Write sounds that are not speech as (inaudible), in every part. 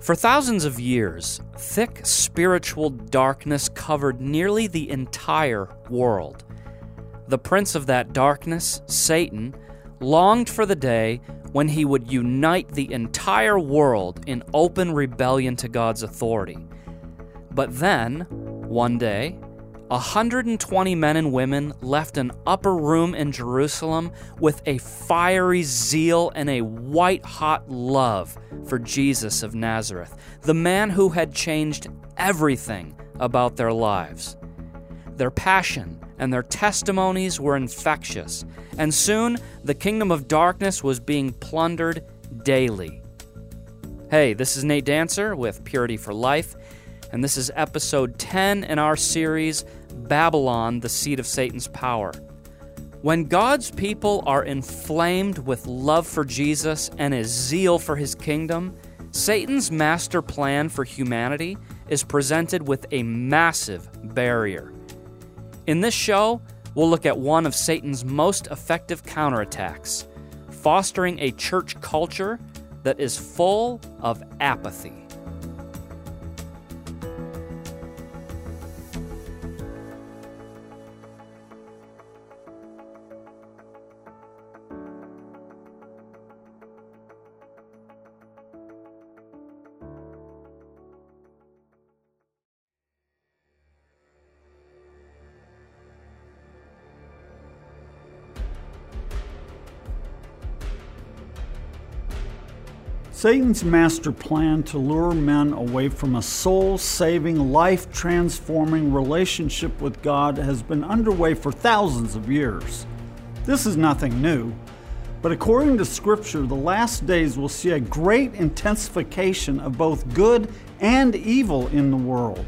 For thousands of years, thick spiritual darkness covered nearly the entire world. The prince of that darkness, Satan, longed for the day when he would unite the entire world in open rebellion to God's authority. But then, one day, 120 men and women left an upper room in Jerusalem with a fiery zeal and a white hot love for Jesus of Nazareth, the man who had changed everything about their lives. Their passion and their testimonies were infectious, and soon the kingdom of darkness was being plundered daily. Hey, this is Nate Dancer with Purity for Life and this is episode 10 in our series, Babylon, the Seat of Satan's Power. When God's people are inflamed with love for Jesus and his zeal for his kingdom, Satan's master plan for humanity is presented with a massive barrier. In this show, we'll look at one of Satan's most effective counterattacks, fostering a church culture that is full of apathy. Satan's master plan to lure men away from a soul saving, life transforming relationship with God has been underway for thousands of years. This is nothing new, but according to Scripture, the last days will see a great intensification of both good and evil in the world.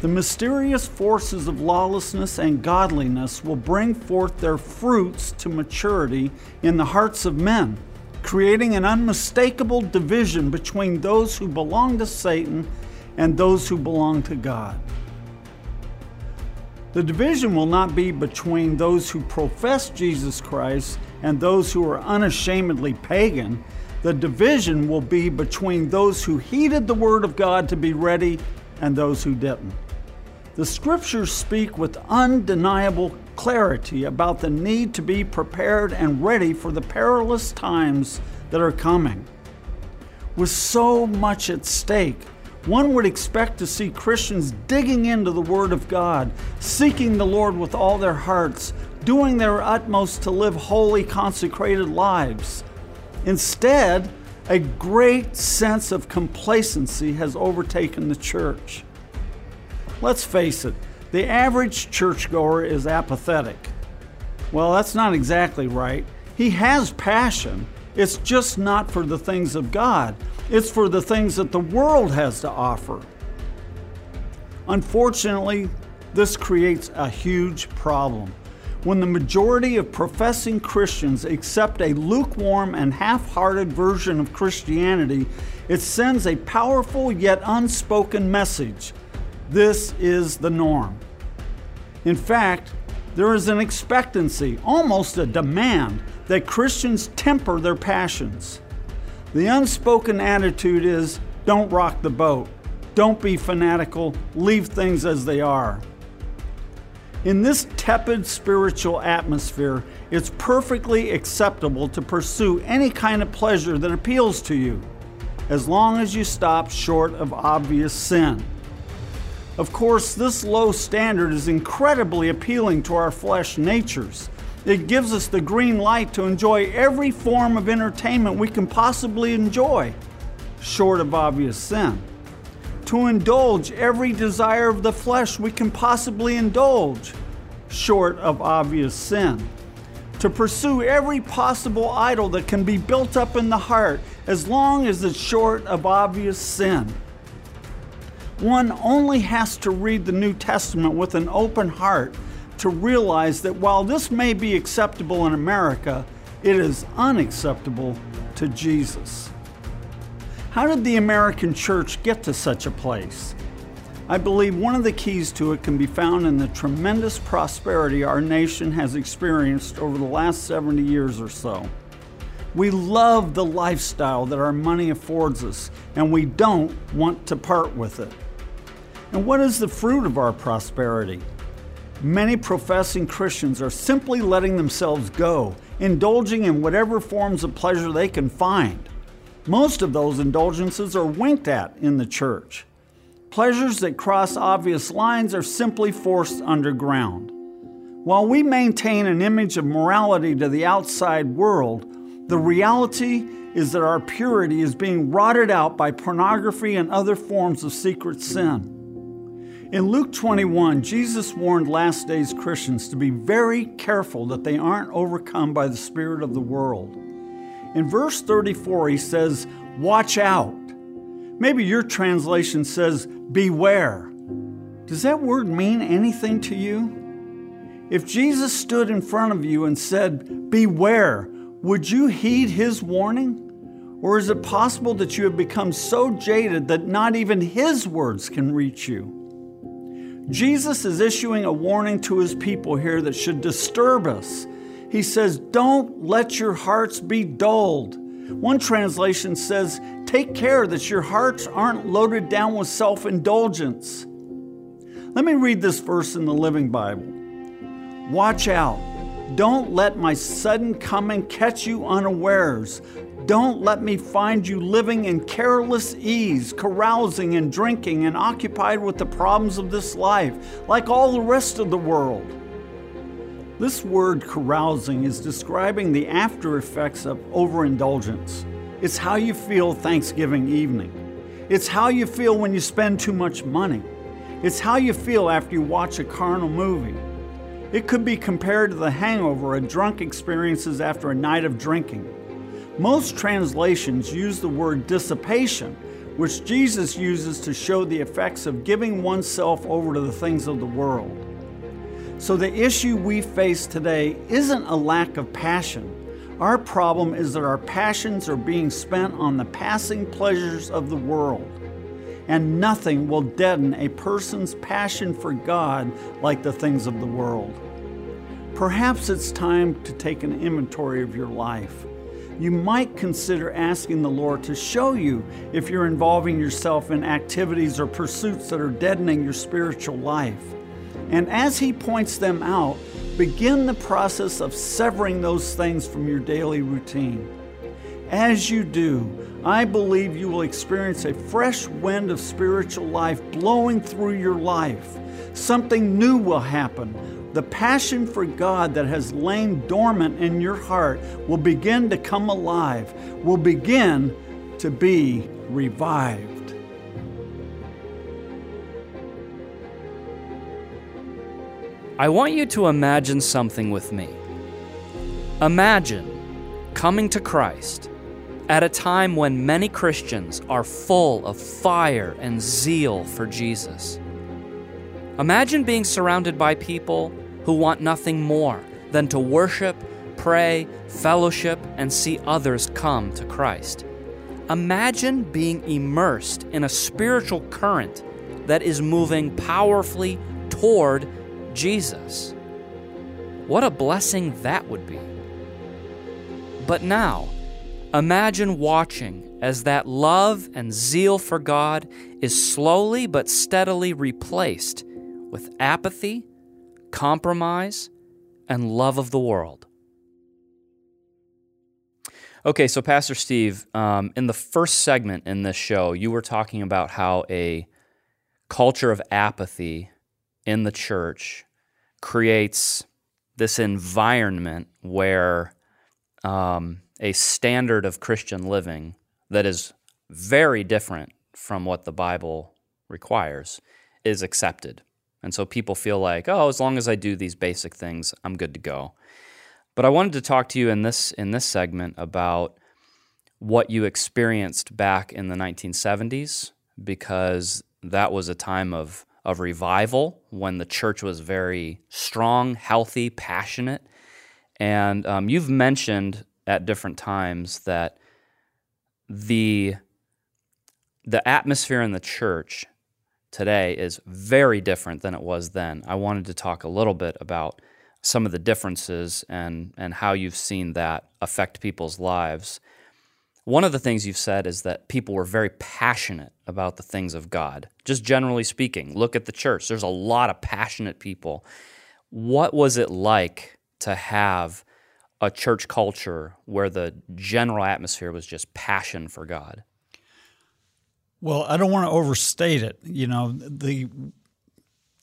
The mysterious forces of lawlessness and godliness will bring forth their fruits to maturity in the hearts of men creating an unmistakable division between those who belong to Satan and those who belong to God. The division will not be between those who profess Jesus Christ and those who are unashamedly pagan. The division will be between those who heeded the word of God to be ready and those who didn't. The scriptures speak with undeniable clarity about the need to be prepared and ready for the perilous times that are coming. With so much at stake, one would expect to see Christians digging into the Word of God, seeking the Lord with all their hearts, doing their utmost to live holy, consecrated lives. Instead, a great sense of complacency has overtaken the church. Let's face it, the average churchgoer is apathetic. Well, that's not exactly right. He has passion, it's just not for the things of God, it's for the things that the world has to offer. Unfortunately, this creates a huge problem. When the majority of professing Christians accept a lukewarm and half hearted version of Christianity, it sends a powerful yet unspoken message this is the norm. In fact, there is an expectancy, almost a demand, that Christians temper their passions. The unspoken attitude is don't rock the boat, don't be fanatical, leave things as they are. In this tepid spiritual atmosphere, it's perfectly acceptable to pursue any kind of pleasure that appeals to you, as long as you stop short of obvious sin. Of course, this low standard is incredibly appealing to our flesh natures. It gives us the green light to enjoy every form of entertainment we can possibly enjoy, short of obvious sin. To indulge every desire of the flesh we can possibly indulge, short of obvious sin. To pursue every possible idol that can be built up in the heart, as long as it's short of obvious sin one only has to read the New Testament with an open heart to realize that while this may be acceptable in America, it is unacceptable to Jesus. How did the American church get to such a place? I believe one of the keys to it can be found in the tremendous prosperity our nation has experienced over the last 70 years or so. We love the lifestyle that our money affords us, and we don't want to part with it. And what is the fruit of our prosperity? Many professing Christians are simply letting themselves go, indulging in whatever forms of pleasure they can find. Most of those indulgences are winked at in the church. Pleasures that cross obvious lines are simply forced underground. While we maintain an image of morality to the outside world, the reality is that our purity is being rotted out by pornography and other forms of secret sin. In Luke 21, Jesus warned last days Christians to be very careful that they aren't overcome by the spirit of the world. In verse 34, he says, Watch out. Maybe your translation says, Beware. Does that word mean anything to you? If Jesus stood in front of you and said, Beware, would you heed his warning? Or is it possible that you have become so jaded that not even his words can reach you? Jesus is issuing a warning to his people here that should disturb us. He says, Don't let your hearts be dulled. One translation says, Take care that your hearts aren't loaded down with self indulgence. Let me read this verse in the Living Bible. Watch out. Don't let my sudden coming catch you unawares. Don't let me find you living in careless ease, carousing and drinking and occupied with the problems of this life, like all the rest of the world. This word carousing is describing the after effects of overindulgence. It's how you feel Thanksgiving evening. It's how you feel when you spend too much money. It's how you feel after you watch a carnal movie. It could be compared to the hangover a drunk experiences after a night of drinking. Most translations use the word dissipation, which Jesus uses to show the effects of giving oneself over to the things of the world. So the issue we face today isn't a lack of passion. Our problem is that our passions are being spent on the passing pleasures of the world. And nothing will deaden a person's passion for God like the things of the world. Perhaps it's time to take an inventory of your life. You might consider asking the Lord to show you if you're involving yourself in activities or pursuits that are deadening your spiritual life. And as He points them out, begin the process of severing those things from your daily routine. As you do, I believe you will experience a fresh wind of spiritual life blowing through your life. Something new will happen the passion for God that has lain dormant in your heart will begin to come alive, will begin to be revived. I want you to imagine something with me. Imagine coming to Christ at a time when many Christians are full of fire and zeal for Jesus. Imagine being surrounded by people who want nothing more than to worship, pray, fellowship, and see others come to Christ. Imagine being immersed in a spiritual current that is moving powerfully toward Jesus. What a blessing that would be. But now, imagine watching as that love and zeal for God is slowly but steadily replaced with apathy compromise, and love of the world. Okay, so Pastor Steve, um, in the first segment in this show, you were talking about how a culture of apathy in the church creates this environment where um, a standard of Christian living that is very different from what the Bible requires is accepted. And so people feel like, oh, as long as I do these basic things, I'm good to go. But I wanted to talk to you in this in this segment about what you experienced back in the 1970s because that was a time of of revival when the church was very strong, healthy, passionate. And um, you've mentioned at different times that the the atmosphere in the church today is very different than it was then. I wanted to talk a little bit about some of the differences and and how you've seen that affect people's lives. One of the things you've said is that people were very passionate about the things of God. Just generally speaking, look at the church. There's a lot of passionate people. What was it like to have a church culture where the general atmosphere was just passion for God? Well, I don't want to overstate it. You know, the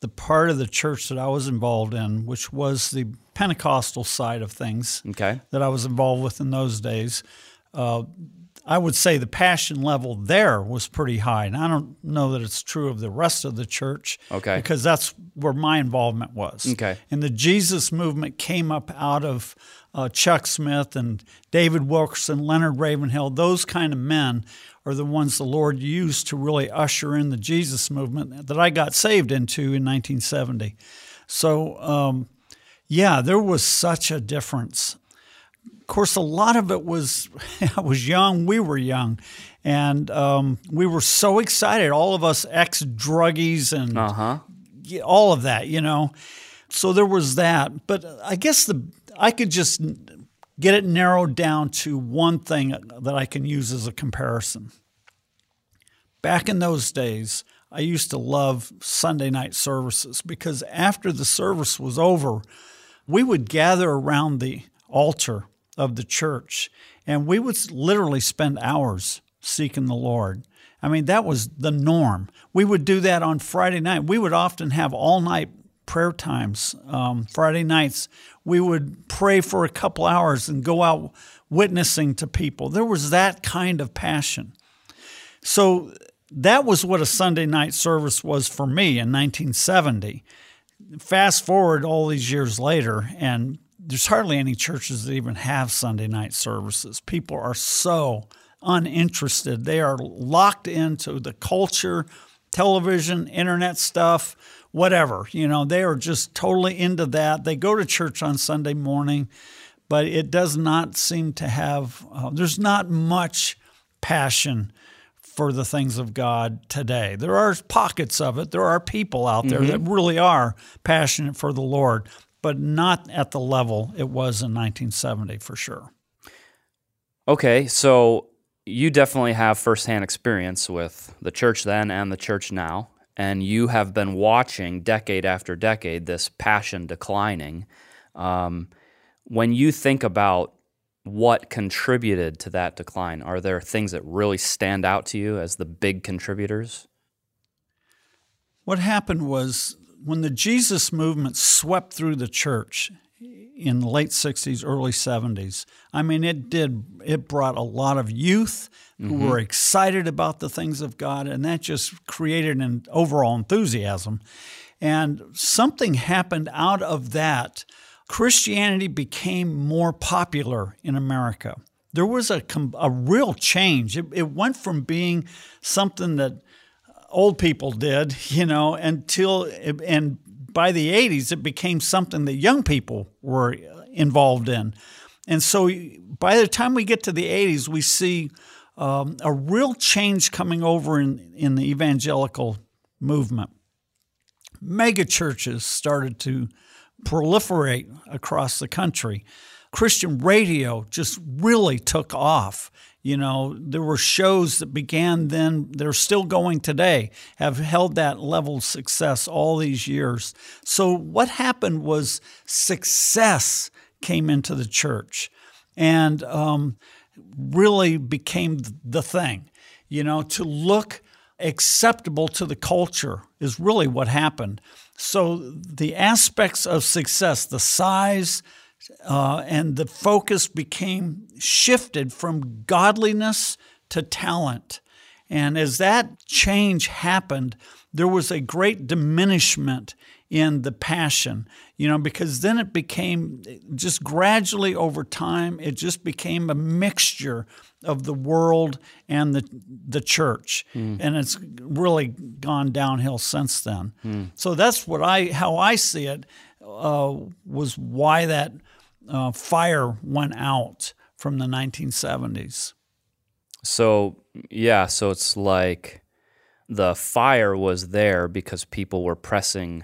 the part of the church that I was involved in, which was the Pentecostal side of things Okay. that I was involved with in those days, uh, I would say the passion level there was pretty high. And I don't know that it's true of the rest of the church. Okay. Because that's where my involvement was. Okay. And the Jesus movement came up out of uh, Chuck Smith and David Wilkerson, Leonard Ravenhill. Those kind of men are the ones the Lord used to really usher in the Jesus movement that I got saved into in 1970. So, um, yeah, there was such a difference of course, a lot of it was (laughs) I was young, we were young, and um, we were so excited. All of us ex druggies and Uh huh. all of that, you know. So there was that, but I guess the I could just get it narrowed down to one thing that I can use as a comparison. Back in those days, I used to love Sunday night services because after the service was over, we would gather around the altar of the church and we would literally spend hours seeking the Lord. I mean, that was the norm. We would do that on Friday night. We would often have all night prayer times. Um, Friday nights, we would pray for a couple hours and go out witnessing to people. There was that kind of passion. So that was what a Sunday night service was for me in 1970. Fast forward all these years later, and there's hardly any churches that even have Sunday night services. People are so uninterested. They are locked into the culture, television, internet stuff, whatever. You know, they are just totally into that. They go to church on Sunday morning, but it does not seem to have, uh, there's not much passion for the things of God today. There are pockets of it. There are people out there that really are passionate for the Lord, but not at the level it was in 1970 for sure. Okay, so you definitely have firsthand experience with the church then and the church now, and you have been watching decade after decade this passion declining. Um, when you think about what contributed to that decline, are there things that really stand out to you as the big contributors? What happened was when the Jesus movement swept through the church in the late 60s, early 70s, I mean, it did, it brought a lot of youth who mm-hmm. were excited about the things of God, and that just created an overall enthusiasm. And something happened out of that. Christianity became more popular in America. There was a, a real change. It, it went from being something that old people did, (laughs) you know, until and by the 80s it became something that young people were involved in. And so by the time we get to the 80s, we see um, a real change coming over in, in the evangelical movement. Mega churches started to proliferate across the country. Christian radio just really took off. You know, there were shows that began then, they're still going today, have held that level of success all these years. So, what happened was success came into the church and um, really became the thing. You know, to look acceptable to the culture is really what happened. So, the aspects of success, the size, uh, and the focus became shifted from godliness to talent. And as that change happened, there was a great diminishment in the passion, you know, because then it became just gradually over time, it just became a mixture of the world and the the church, and it's really gone downhill since then. So that's what I how I see it uh, was why that uh, fire went out from the 1970s. So, yeah, so it's like the fire was there because people were pressing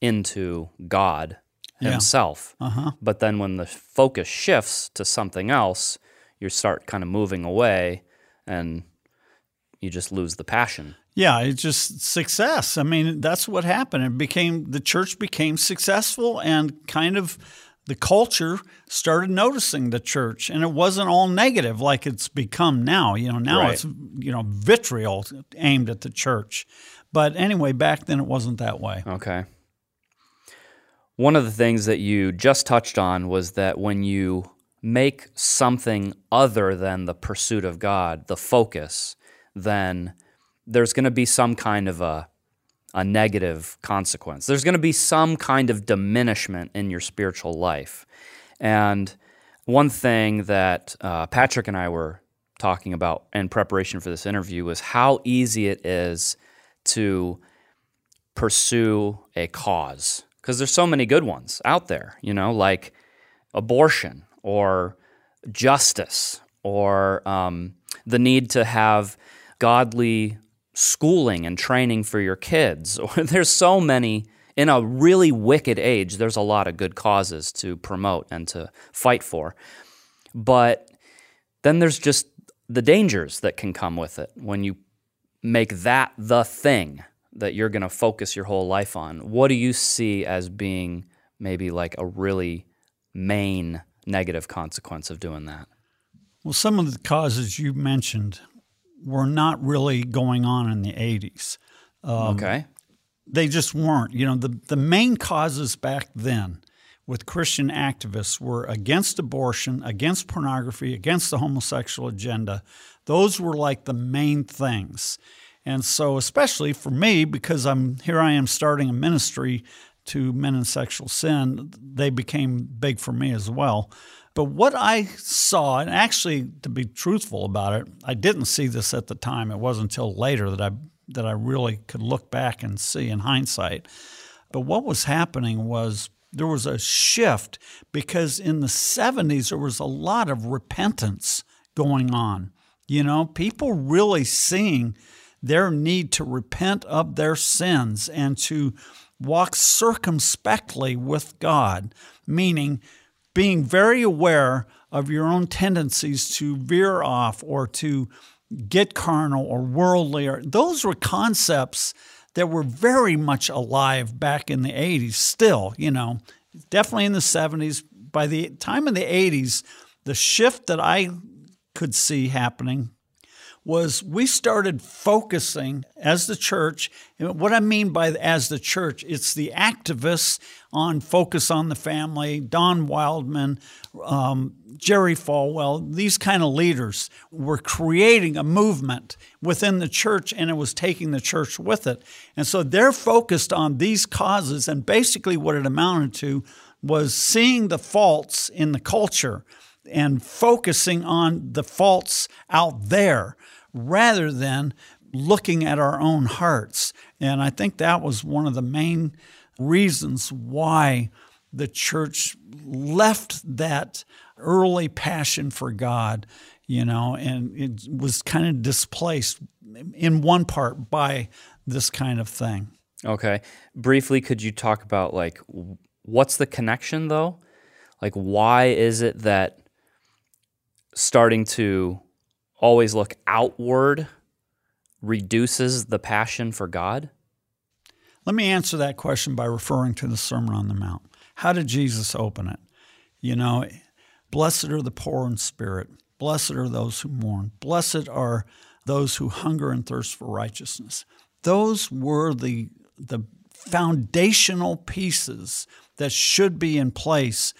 into God Yeah. himself. Uh-huh. But then when the focus shifts to something else, you start kind of moving away and you just lose the passion. Yeah, it's just success. I mean, that's what happened. It became the church became successful and kind of the culture started noticing the church and it wasn't all negative like it's become now. You know, now Right. it's you know vitriol aimed at the church. But anyway, back then it wasn't that way. Okay. One of the things that you just touched on was that when you make something other than the pursuit of God the focus, then there's going to be some kind of a a negative consequence. There's going to be some kind of diminishment in your spiritual life. And one thing that uh, Patrick and I were talking about in preparation for this interview was how easy it is to pursue a cause because there's so many good ones out there, you know, like abortion or justice or um, the need to have godly schooling and training for your kids. (laughs) There's so many in a really wicked age. There's a lot of good causes to promote and to fight for, but then there's just the dangers that can come with it when you make that the thing that you're going to focus your whole life on. What do you see as being maybe like a really main negative consequence of doing that? Well, some of the causes you mentioned were not really going on in the 80s. Um, okay. They just weren't. You know, the, the main causes back then with Christian activists were against abortion, against pornography, against the homosexual agenda. Those were like the main things. And so, especially for me, because I'm here, I am starting a ministry to men in sexual sin, they became big for me as well. But what I saw, and actually, to be truthful about it, I didn't see this at the time. It wasn't until later that I that I really could look back and see in hindsight. But what was happening was there was a shift because in the 70s there was a lot of repentance going on. You know, people really seeing their need to repent of their sins and to walk circumspectly with God, meaning being very aware of your own tendencies to veer off or to get carnal or worldly or those were concepts that were very much alive back in the 80s still you know definitely in the 70s by the time of the 80s the shift that i could see happening was we started focusing as the church. And what I mean by as the church, it's the activists on Focus on the Family, Don Wildmon, um, Jerry Falwell, these kind of leaders were creating a movement within the church and it was taking the church with it. And so they're focused on these causes. And basically, what it amounted to was seeing the faults in the culture and focusing on the faults out there rather than looking at our own hearts. And I think that was one of the main reasons why the church left that early passion for God, you know, and it was kind of displaced in one part by this kind of thing. Okay. Briefly, could you talk about like what's the connection though? Like, why is it that starting to always look outward reduces the passion for God? Let me answer that question by referring to the Sermon on the Mount. How did Jesus open it? You know, blessed are the poor in spirit, blessed are those who mourn, blessed are those who hunger and thirst for righteousness. Those were the, the foundational pieces that should be in place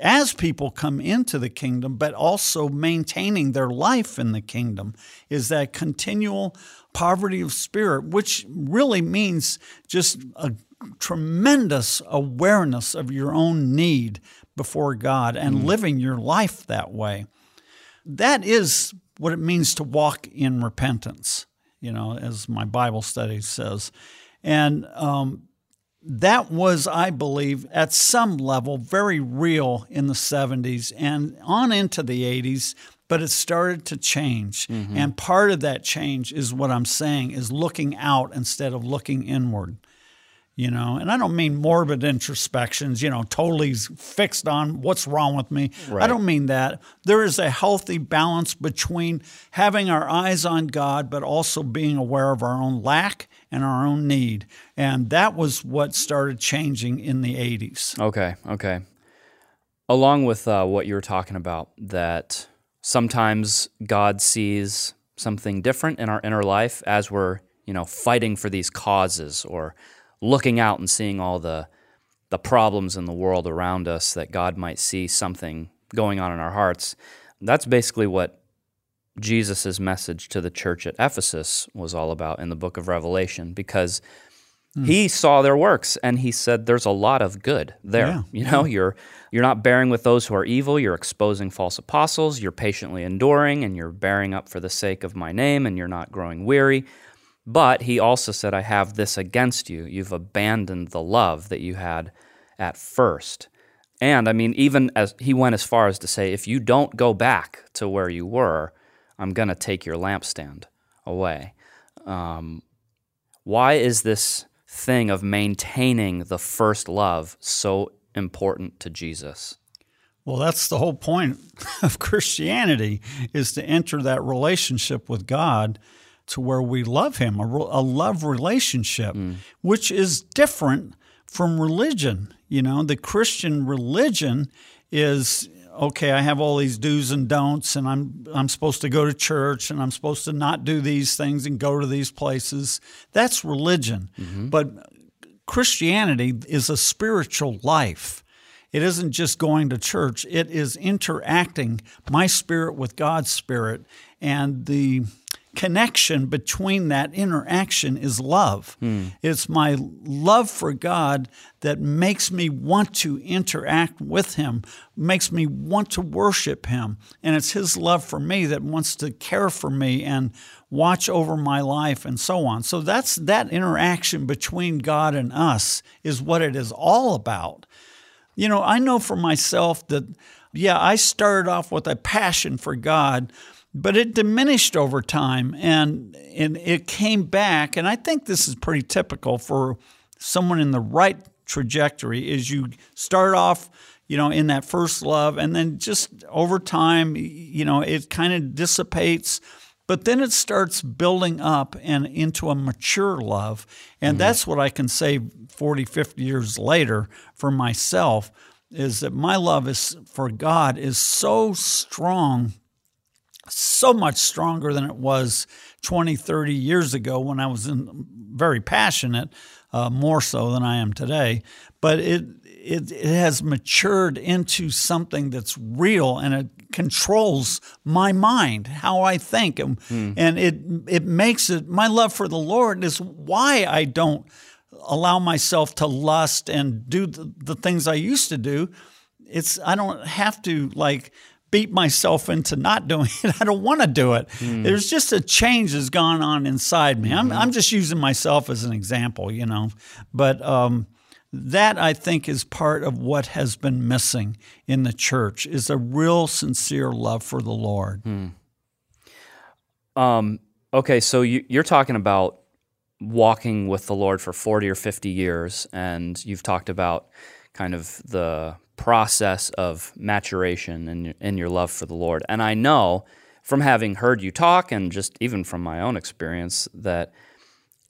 as people come into the kingdom, but also maintaining their life in the kingdom, is that continual poverty of spirit, which really means just a tremendous awareness of your own need before God and living your life that way. That is what it means to walk in repentance, you know, as my Bible study says. And um, that was, I believe, at some level very real in the 70s and on into the 80s, but it started to change. Mm-hmm. And part of that change is what I'm saying is looking out instead of looking inward. You know, and I don't mean morbid introspections, you know, totally fixed on what's wrong with me. Right. I don't mean that. There is a healthy balance between having our eyes on God, but also being aware of our own lack and our own need. And that was what started changing in the 80s. Okay, okay. Along with uh, what you were talking about, that sometimes God sees something different in our inner life as we're, you know, fighting for these causes or looking out and seeing all the the problems in the world around us that God might see something going on in our hearts. That's basically what Jesus' message to the church at Ephesus was all about in the book of Revelation because hmm. he saw their works and he said there's a lot of good there. Yeah. You know, hmm. you're you're not bearing with those who are evil, you're exposing false apostles, you're patiently enduring and you're bearing up for the sake of my name and you're not growing weary. But he also said I have this against you. You've abandoned the love that you had at first. And I mean even as he went as far as to say if you don't go back to where you were, I'm going to take your lampstand away. Um, why is this thing of maintaining the first love so important to Jesus? Well, that's the whole point (laughs) of Christianity is to enter that relationship with God to where we love him, a, a love relationship, mm. which is different from religion. You know, the Christian religion is okay, I have all these do's and don'ts and I'm I'm supposed to go to church and I'm supposed to not do these things and go to these places. That's religion. Mm-hmm. But Christianity is a spiritual life. It isn't just going to church, it is interacting my spirit with God's spirit. And the connection between that interaction is love. Hmm. It's my love for God that makes me want to interact with Him, makes me want to worship Him. And it's His love for me that wants to care for me and watch over my life and so on. So that's that interaction between God and us is what it is all about. You know, I know for myself that, yeah, I started off with a passion for God, but it diminished over time and, and it came back. And I think this is pretty typical for someone in the right trajectory is you start off you know in that first love and then just over time you know it kind of dissipates but then it starts building up and into a mature love. And mm-hmm. that's what I can say 40, 50 years later for myself is that my love is for God is so strong, so much stronger than it was 20, 30 years ago when I was in, very passionate, uh, more so than I am today. But it, it, it has matured into something that's real and it controls my mind, how I think, and, and it it makes it. My love for the Lord is why I don't allow myself to lust and do the, the things I used to do. It's I don't have to like beat myself into not doing (laughs) it. I don't want to do it. There's just a change that's gone on inside me. I'm I'm just using myself as an example, you know, but. um that I think is part of what has been missing in the church is a real sincere love for the Lord. Um, okay, so you, you're talking about walking with the Lord for 40 or 50 years, and you've talked about kind of the process of maturation in, your- in your love for the Lord. And I know from having heard you talk and just even from my own experience that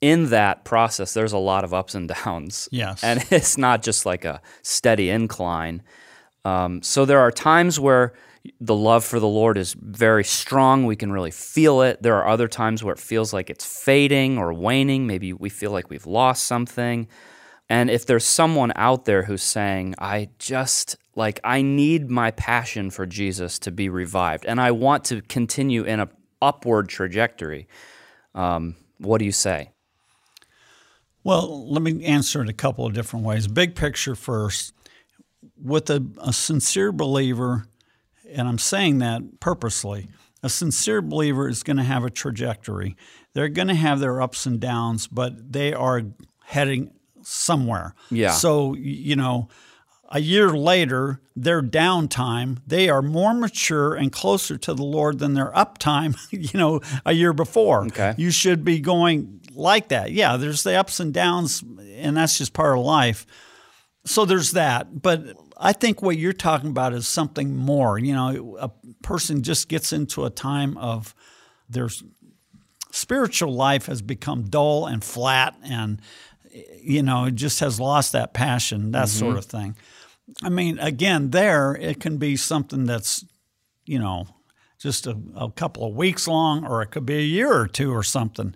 in that process, there's a lot of ups and downs. Yes. And (laughs) it's not just like a steady incline. Um, so there are times where the love for the Lord is very strong. We can really feel it. There are other times where it feels like it's fading or waning. Maybe we feel like we've lost something. And if there's someone out there who's saying, I just, like, I need my passion for Jesus to be revived and I want to continue in a upward trajectory, um, what do you say? Well, let me answer it a couple of different ways. Big picture first. With a, a sincere believer, and I'm saying that purposely, a sincere believer is going to have a trajectory. They're going to have their ups and downs, but they are heading somewhere. Yeah. So, you know, a year later, their downtime, they are more mature and closer to the Lord than their uptime, (laughs) you know, a year before. Okay. You should be going like that. Yeah, there's the ups and downs, and that's just part of life. So there's that. But I think what you're talking about is something more. You know, a person just gets into a time of their spiritual life has become dull and flat and you know, it just has lost that passion, that mm-hmm. sort of thing. I mean, again, there it can be something that's, you know, just a, a, couple of weeks long, or it could be a year or two or something.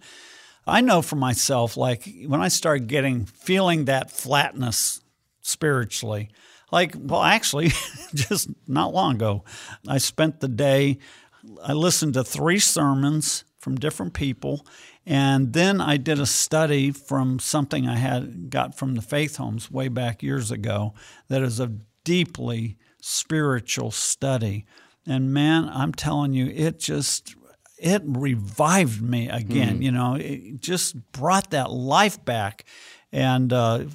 I know for myself, like when I started getting feeling that flatness spiritually, like, well, actually, (laughs) just not long ago, I spent the day, I listened to three sermons from different people. And then I did a study from something I had got from the faith homes way back years ago that is a deeply spiritual study and man, I'm telling you, it just it revived me again. Mm. You know, it just brought that life back. And uh,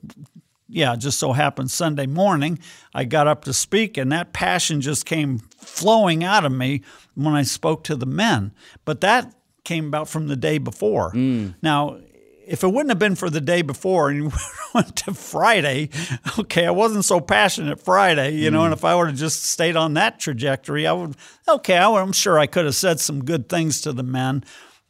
yeah, just so happened Sunday morning, I got up to speak, and that passion just came flowing out of me when I spoke to the men. But that came about from the day before. Mm. Now, if it wouldn't have been for the day before and (laughs) went to Friday, okay, I wasn't so passionate Friday, you know, and if I would have just stayed on that trajectory, I would, okay, I am sure I could have said some good things to the men,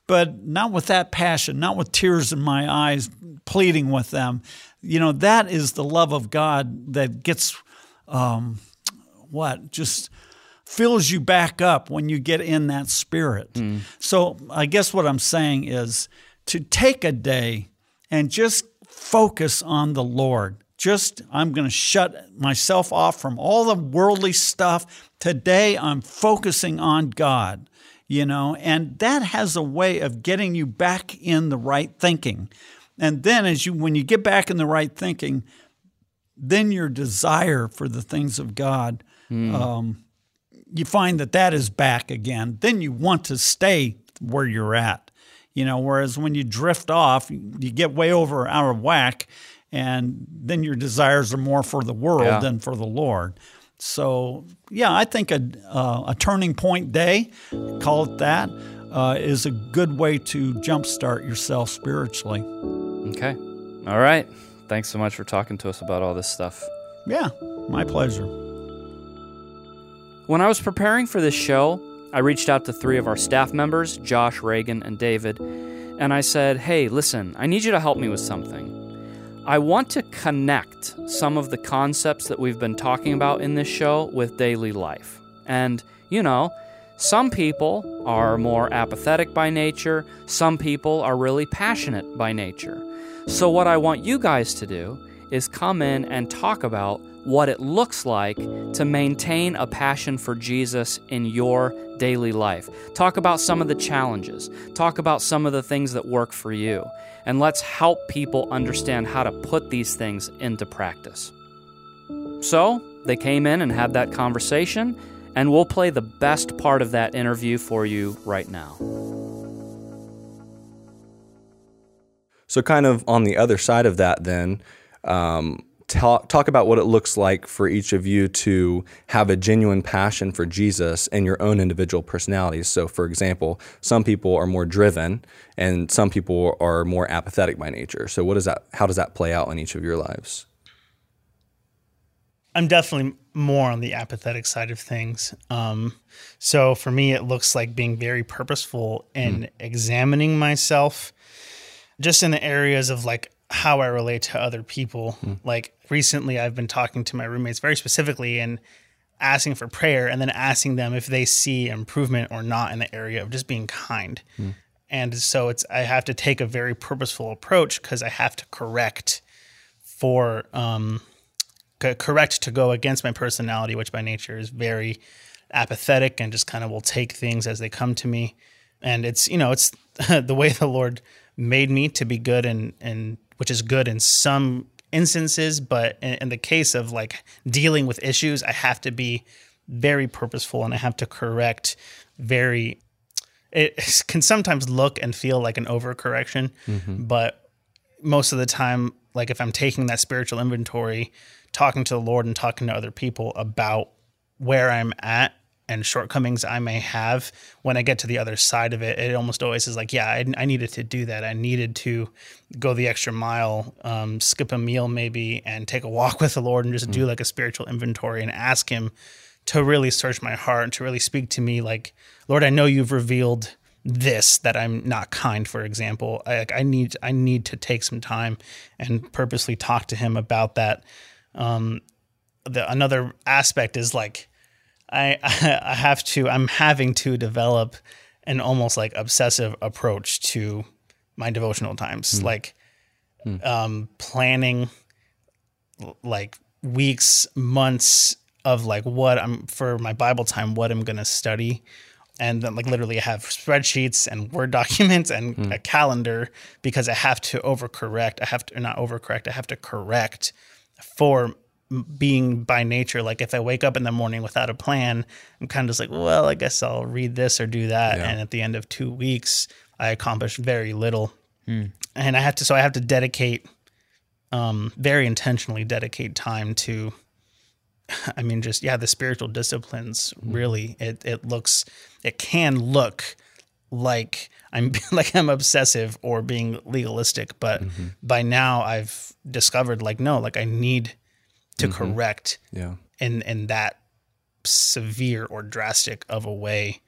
but not with that passion, not with tears in my eyes, pleading with them. You know, that is the love of God that gets, um, what, just fills you back up when you get in that spirit. Mm. So I guess what I'm saying is, to take a day and just focus on the Lord. Just, I'm going to shut myself off from all the worldly stuff. Today, I'm focusing on God, you know, and that has a way of getting you back in the right thinking. And then, as you, when you get back in the right thinking, then your desire for the things of God, mm. um, you find that that is back again. Then you want to stay where you're at. You know, whereas when you drift off, you get way over out of whack, and then your desires are more for the world yeah. than for the Lord. So, yeah, I think a, uh, a turning point day, call it that, uh, is a good way to jumpstart yourself spiritually. Okay. All right. Thanks so much for talking to us about all this stuff. Yeah, my pleasure. When I was preparing for this show, I reached out to three of our staff members, Josh, Reagan, and David, and I said, Hey, listen, I need you to help me with something. I want to connect some of the concepts that we've been talking about in this show with daily life. And, you know, some people are more apathetic by nature, some people are really passionate by nature. So, what I want you guys to do is come in and talk about what it looks like to maintain a passion for Jesus in your daily life. Talk about some of the challenges. Talk about some of the things that work for you. And let's help people understand how to put these things into practice. So, they came in and had that conversation, and we'll play the best part of that interview for you right now. So, kind of on the other side of that, then, um, talk talk about what it looks like for each of you to have a genuine passion for Jesus and your own individual personalities. So, for example, some people are more driven, and some people are more apathetic by nature. So, what does that? How does that play out in each of your lives? I'm definitely more on the apathetic side of things. Um, so for me, it looks like being very purposeful in mm. examining myself, just in the areas of like how I relate to other people. Mm. Like recently, I've been talking to my roommates very specifically and asking for prayer and then asking them if they see improvement or not in the area of just being kind. Mm. And so it's I have to take a very purposeful approach because I have to correct for um, correct to go against my personality, which by nature is very apathetic and just kind of will take things as they come to me. And it's you know it's (laughs) the way the Lord made me to be good and and which is good in some instances, but in, in the case of like dealing with issues, I have to be very purposeful and I have to correct very it (laughs) can sometimes look and feel like an overcorrection, mm-hmm. but most of the time, like if I'm taking that spiritual inventory, talking to the Lord and talking to other people about where I'm at and shortcomings I may have, when I get to the other side of it, it almost always is like, yeah, I, I needed to do that. I needed to go the extra mile, um, skip a meal maybe, and take a walk with the Lord and just do like a spiritual inventory and ask Him to really search my heart and to really speak to me like, Lord, I know you've revealed this that I'm not kind, for example. I, I need I need to take some time and purposely talk to him about that. Um, the another aspect is like I (laughs) I have to I'm having to develop an almost like obsessive approach to my devotional times, hmm. like hmm. um, planning like weeks, months of like what I'm for my Bible time, what I'm gonna study. And then like literally I have spreadsheets and Word (laughs) documents and hmm. a calendar because I have to overcorrect. I have to not overcorrect, I have to correct for being by nature. Like if I wake up in the morning without a plan, I'm kind of just like, well, I guess I'll read this or do that. Yeah. And at the end of two weeks, I accomplished very little. Hmm. And I have to so I have to dedicate um, very intentionally dedicate time to (sighs) i mean just yeah the spiritual disciplines hmm. really it, it looks it can look like i'm (laughs) like i'm obsessive or being legalistic but mm-hmm. by now i've discovered like no like i need to correct Yeah. in in that severe or drastic of a way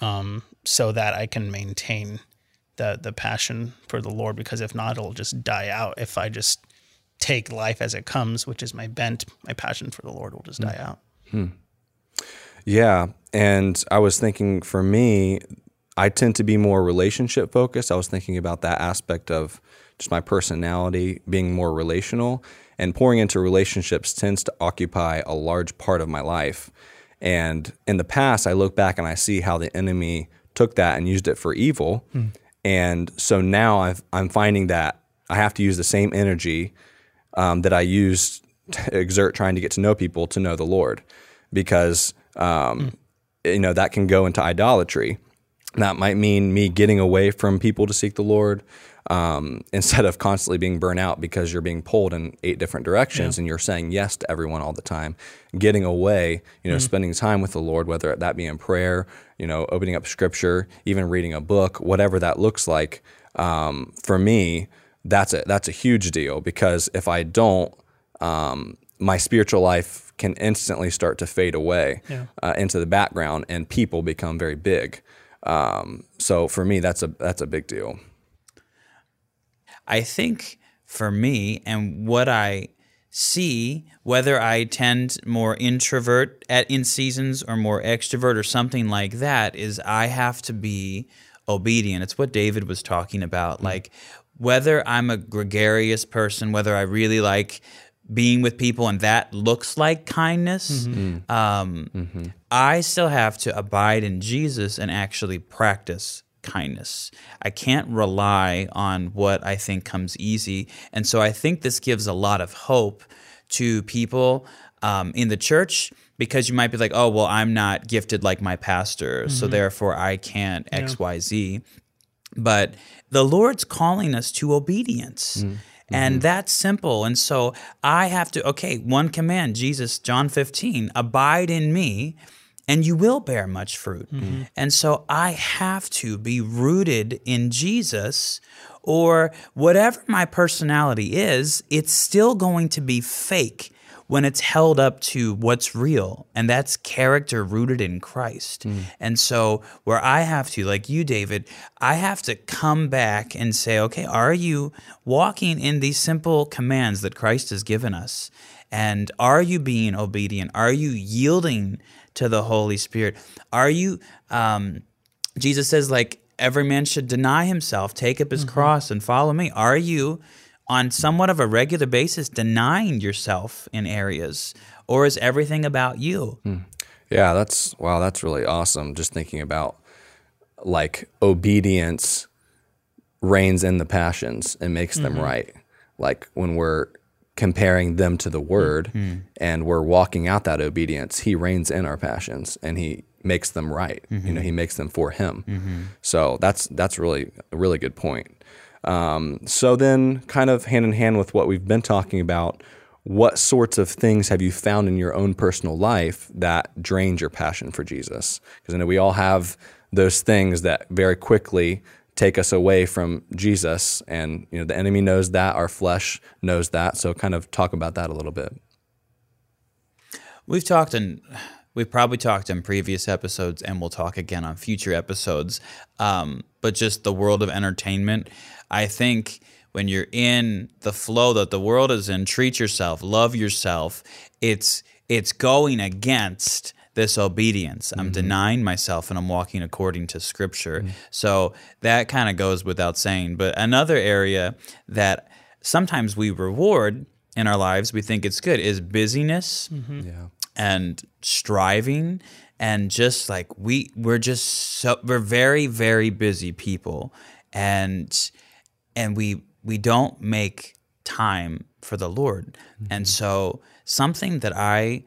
um so that i can maintain the the passion for the lord because if not it'll just die out if i just take life as it comes which is my bent my passion for the lord will just die out Hmm. Yeah. And I was thinking for me, I tend to be more relationship focused. I was thinking about that aspect of just my personality being more relational and pouring into relationships tends to occupy a large part of my life. And in the past, I look back and I see how the enemy took that and used it for evil. And so now I've, I'm finding that I have to use the same energy um, that I use to exert trying to get to know people to know the Lord, because um, you know that can go into idolatry. That might mean me getting away from people to seek the Lord um, (laughs) instead of constantly being burnt out because you're being pulled in eight different directions and you're saying yes to everyone all the time. Getting away, you know, spending time with the Lord, whether that be in prayer, you know, opening up Scripture, even reading a book, whatever that looks like. Um, for me, that's a that's a huge deal because if I don't, um, my spiritual life can instantly start to fade away uh, into the background, and people become very big. Um, so for me, that's a that's a big deal. I think for me and what I see, whether I tend more introvert at in seasons or more extrovert or something like that, is I have to be obedient. It's what David was talking about. Mm-hmm. Like whether I'm a gregarious person, whether I really like being with people and that looks like kindness, mm-hmm. um, mm-hmm. I still have to abide in Jesus and actually practice kindness. I can't rely on what I think comes easy. And so I think this gives a lot of hope to people um, in the church because you might be like, oh, well, I'm not gifted like my pastor, so mm-hmm. therefore I can't X, Y, Z. But the Lord's calling us to obedience. Mm-hmm. And mm-hmm. that's simple. And so I have to, okay, one command, Jesus, John 15, abide in me and you will bear much fruit. Mm-hmm. And so I have to be rooted in Jesus or whatever my personality is, it's still going to be fake when it's held up to what's real, and that's character rooted in Christ. Mm. And so, where I have to, like you, David, I have to come back and say, okay, are you walking in these simple commands that Christ has given us? And are you being obedient? Are you yielding to the Holy Spirit? Are you, um, Jesus says, like, every man should deny himself, take up his mm-hmm. cross, and follow me. Are you, on somewhat of a regular basis, denying yourself in areas? Or is everything about you? Hmm. Yeah, that's wow, that's really awesome. Just thinking about like obedience reins in the passions and makes them mm-hmm. right. Like when we're comparing them to the mm-hmm. word mm-hmm. and we're walking out that obedience, he reins in our passions and he makes them right. You know, mm-hmm. he makes them for him. So that's that's really a really good point. Um, so then kind of hand in hand with what we've been talking about, what sorts of things have you found in your own personal life that drained your passion for Jesus? Because I know we all have those things that very quickly take us away from Jesus, and you know the enemy knows that, our flesh knows that. So, kind of talk about that a little bit. We've talked and we've probably talked in previous episodes, and we'll talk again on future episodes. Um, but just the world of entertainment, I think when you're in the flow that the world is in, treat yourself, love yourself. It's it's going against this obedience. I'm mm-hmm. denying myself and I'm walking according to scripture. Mm-hmm. So that kind of goes without saying. But another area that sometimes we reward in our lives, we think it's good, is busyness mm-hmm. yeah. and striving and just like we we're just so we're very very busy people and and we we don't make time for the Lord. Mm-hmm. And so something that I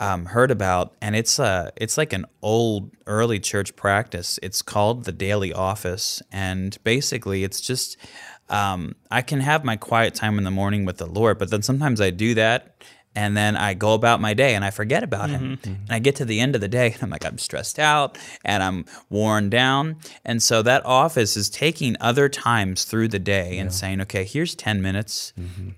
um, heard about, and it's uh, it's like an old early church practice. It's called the daily office, and basically, it's just um, I can have my quiet time in the morning with the Lord, but then sometimes I do that, and then I go about my day and I forget about mm-hmm. Him, and I get to the end of the day (laughs) and I'm like I'm stressed out and I'm worn down, and so that office is taking other times through the day yeah. and saying, okay, here's ten minutes. Mm-hmm.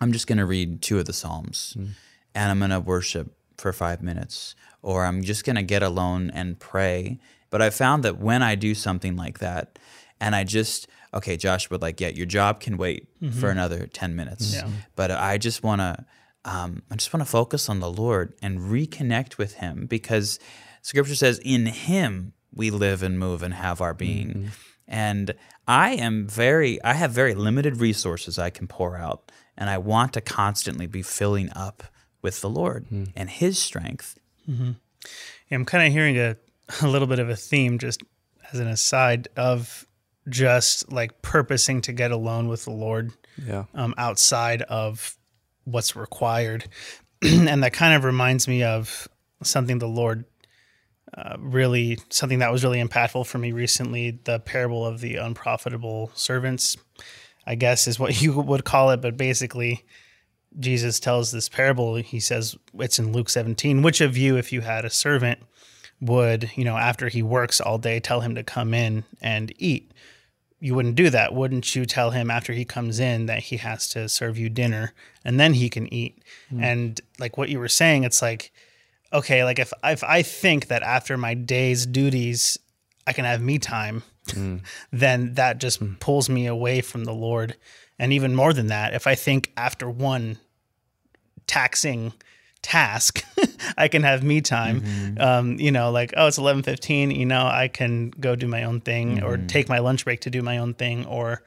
I'm just going to read two of the Psalms, mm-hmm. and I'm going to worship for five minutes, or I'm just going to get alone and pray. But I found that when I do something like that, and I just, okay, Josh would like, yeah, your job can wait mm-hmm. for another 10 minutes. Yeah. But I just want to, um, I just want to focus on the Lord and reconnect with Him because Scripture says, in Him we live and move and have our being. Mm-hmm. And I am very, I have very limited resources I can pour out, and I want to constantly be filling up with the Lord mm. and His strength. Mm-hmm. Yeah, I'm kind of hearing a, a little bit of a theme, just as an aside, of just like purposing to get alone with the Lord. Yeah. Um, outside of what's required, (clears throat) and that kind of reminds me of something the Lord uh, really something that was really impactful for me recently. The parable of the unprofitable servants, I guess, is what (laughs) you would call it, but basically Jesus tells this parable, he says it's in Luke 17. Which of you, if you had a servant, would, you know, after he works all day, tell him to come in and eat? You wouldn't do that. Wouldn't you tell him after he comes in that he has to serve you dinner and then he can eat? Mm. And like what you were saying, it's like, okay, like if, if I think that after my day's duties, I can have me time, mm. (laughs) then that just mm. pulls me away from the Lord. And even more than that, if I think after one taxing task (laughs) i can have me time. Mm-hmm. um, you know like oh it's 11.15 you know i can go do my own thing mm-hmm. or take my lunch break to do my own thing or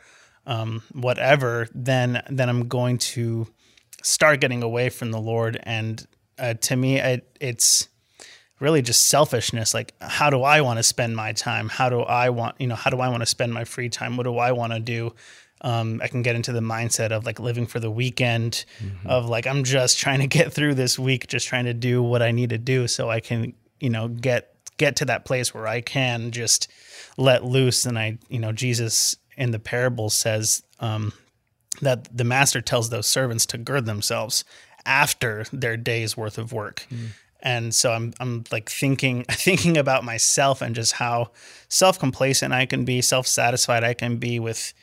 um, whatever then then i'm going to start getting away from the lord. And uh, to me it, it's really just selfishness. Like how do i want to spend my time? How do i want you know how do i want to spend my free time? What do i want to do um, I can get into the mindset of like living for the weekend, mm-hmm. of like I'm just trying to get through this week, just trying to do what I need to do so I can, you know, get get to that place where I can just let loose. And I, you know, Jesus in the parable says um, that the master tells those servants to gird themselves after their day's worth of work. Mm. And so I'm I'm like thinking (laughs) thinking about myself and just how self complacent I can be, self satisfied I can be with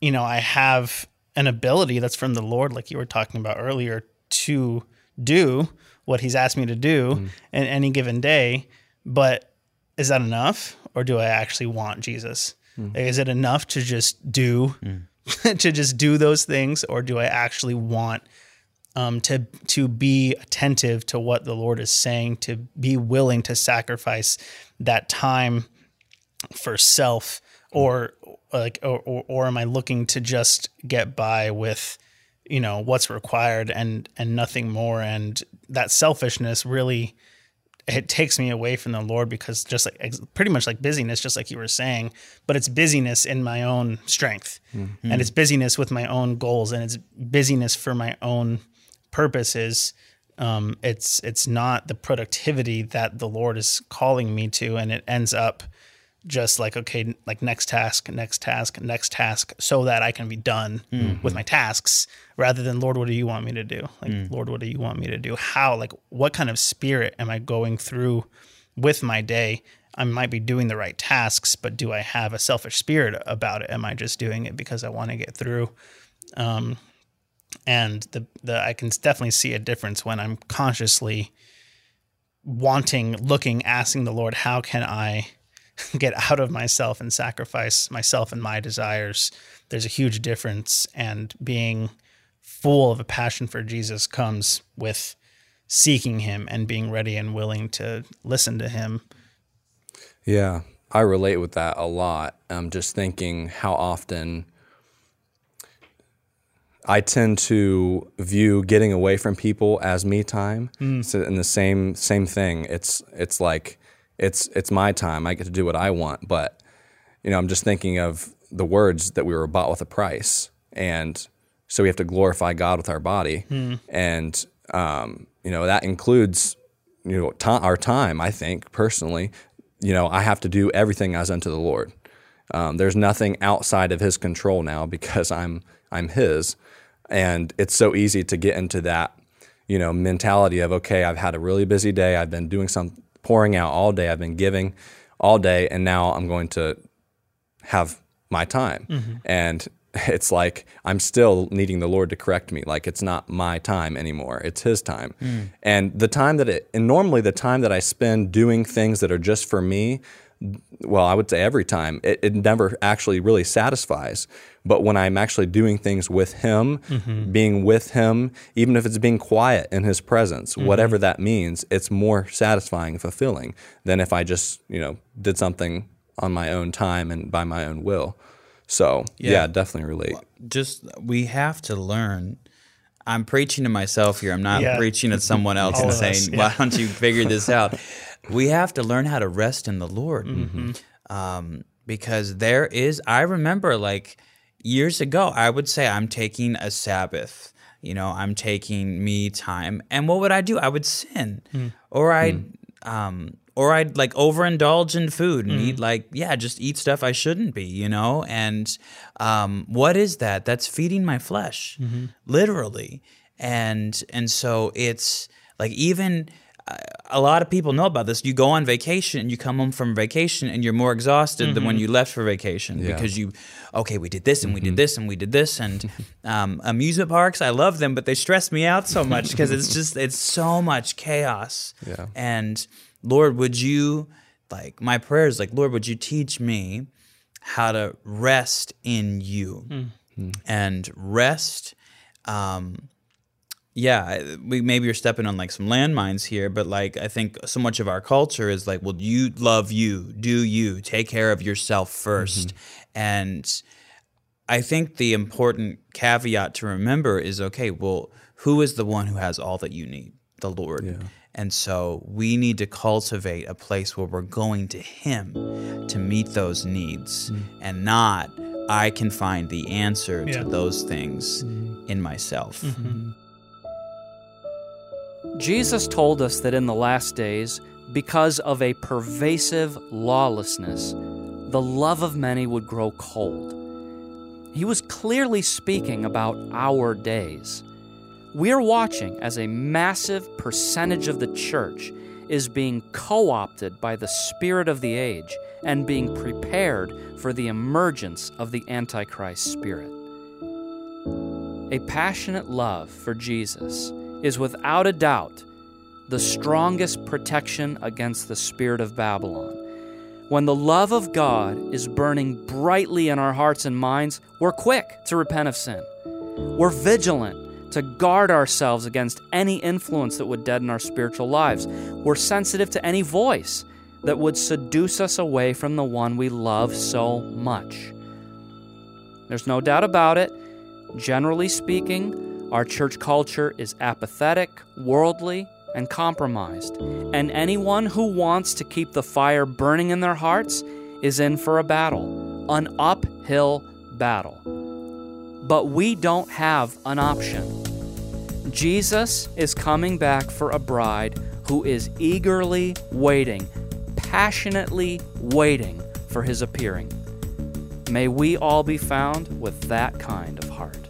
you know, I have an ability that's from the Lord, like you were talking about earlier, to do what He's asked me to do mm. in any given day. But is that enough? Or do I actually want Jesus? Mm. Is it enough to just do mm. (laughs) to just do those things? Or do I actually want um, to to be attentive to what the Lord is saying, to be willing to sacrifice that time for self or like or, or, or am I looking to just get by with you know what's required and and nothing more and that selfishness really it takes me away from the Lord because just like pretty much like busyness, just like you were saying, but it's busyness in my own strength, mm-hmm. and it's busyness with my own goals, and it's busyness for my own purposes. Um, it's it's not the productivity that the Lord is calling me to, and it ends up just like okay like next task next task next task so that i can be done with my tasks rather than lord what do you want me to do? Like lord what do you want me to do? How? Like what kind of spirit am i going through with my day? I might be doing the right tasks but do i have a selfish spirit about it? Am i just doing it because i want to get through? Um and the the i can definitely see a difference when i'm consciously wanting looking asking the lord how can i (laughs) get out of myself and sacrifice myself and my desires, there's a huge difference. And being full of a passion for Jesus comes with seeking Him and being ready and willing to listen to Him. Yeah, I relate with that a lot. I'm just thinking how often I tend to view getting away from people as me time. Hmm. So in the same same thing, it's it's like it's it's my time. I get to do what I want, but you know, I'm just thinking of the words that we were bought with a price, and so we have to glorify God with our body, and um, you know that includes you know ti our time. I think personally, you know, I have to do everything as unto the Lord. Um, there's nothing outside of His control now because I'm I'm His, and it's so easy to get into that you know mentality of okay, I've had a really busy day. I've been doing some pouring out all day. I've been giving all day, and now I'm going to have my time. Mm-hmm. And (laughs) it's like I'm still needing the Lord to correct me. Like it's not my time anymore; it's His time. Mm. And the time that it, and normally the time that I spend doing things that are just for me, well, I would say every time, it, it never actually really satisfies. But when I'm actually doing things with Him, mm-hmm. being with Him, even if it's being quiet in His presence, mm-hmm. whatever that means, it's more satisfying and fulfilling than if I just, you know, did something on my own time and by my own will. So, yeah, Yeah. definitely relate. just we have to learn. I'm preaching to myself here. I'm not Yeah. preaching at someone else All and saying, us, "Why don't you figure this out?" (laughs) We have to learn how to rest in the Lord, Mm-hmm. um, because there is. I remember like years ago, I would say I'm taking a Sabbath. You know, I'm taking me time, and what would I do? I would sin, Mm. or I'd um, or I'd like overindulge in food Mm. and eat like yeah, just eat stuff I shouldn't be, you know. And um, what is that? That's feeding my flesh, Mm-hmm. literally. And and so it's like even a lot of people know about this. You go on vacation, and you come home from vacation, and you're more exhausted than when Mm-hmm. you left for vacation because you, okay, we did this and we did this and we did this and (laughs) um, amusement parks. I love them, but they stress me out so much (laughs) because it's just it's so much chaos. Yeah. And Lord, would you like my prayer is like, Lord, would you teach me how to rest in you and rest. Um, yeah, we maybe you're stepping on like some landmines here, but like I think so much of our culture is like, well, you love you, do you, take care of yourself 1st mm-hmm. and I think the important caveat to remember is okay, well, who is the one who has all that you need? The Lord. And so we need to cultivate a place where we're going to Him to meet those needs mm. and not I can find the answer Yeah. to those things mm. in myself. Mm-hmm. Jesus told us that in the last days, because of a pervasive lawlessness, the love of many would grow cold. He was clearly speaking about our days. We're watching as a massive percentage of the church is being co opted by the spirit of the age and being prepared for the emergence of the Antichrist spirit. A passionate love for Jesus is without a doubt the strongest protection against the spirit of Babylon. When the love of God is burning brightly in our hearts and minds, we're quick to repent of sin. We're vigilant to guard ourselves against any influence that would deaden our spiritual lives. We're sensitive to any voice that would seduce us away from the one we love so much. There's no doubt about it. Generally speaking, our church culture is apathetic, worldly, and compromised. And anyone who wants to keep the fire burning in their hearts is in for a battle, an uphill battle. But we don't have an option. Jesus is coming back for a bride who is eagerly waiting, passionately waiting for his appearing. May we all be found with that kind of heart.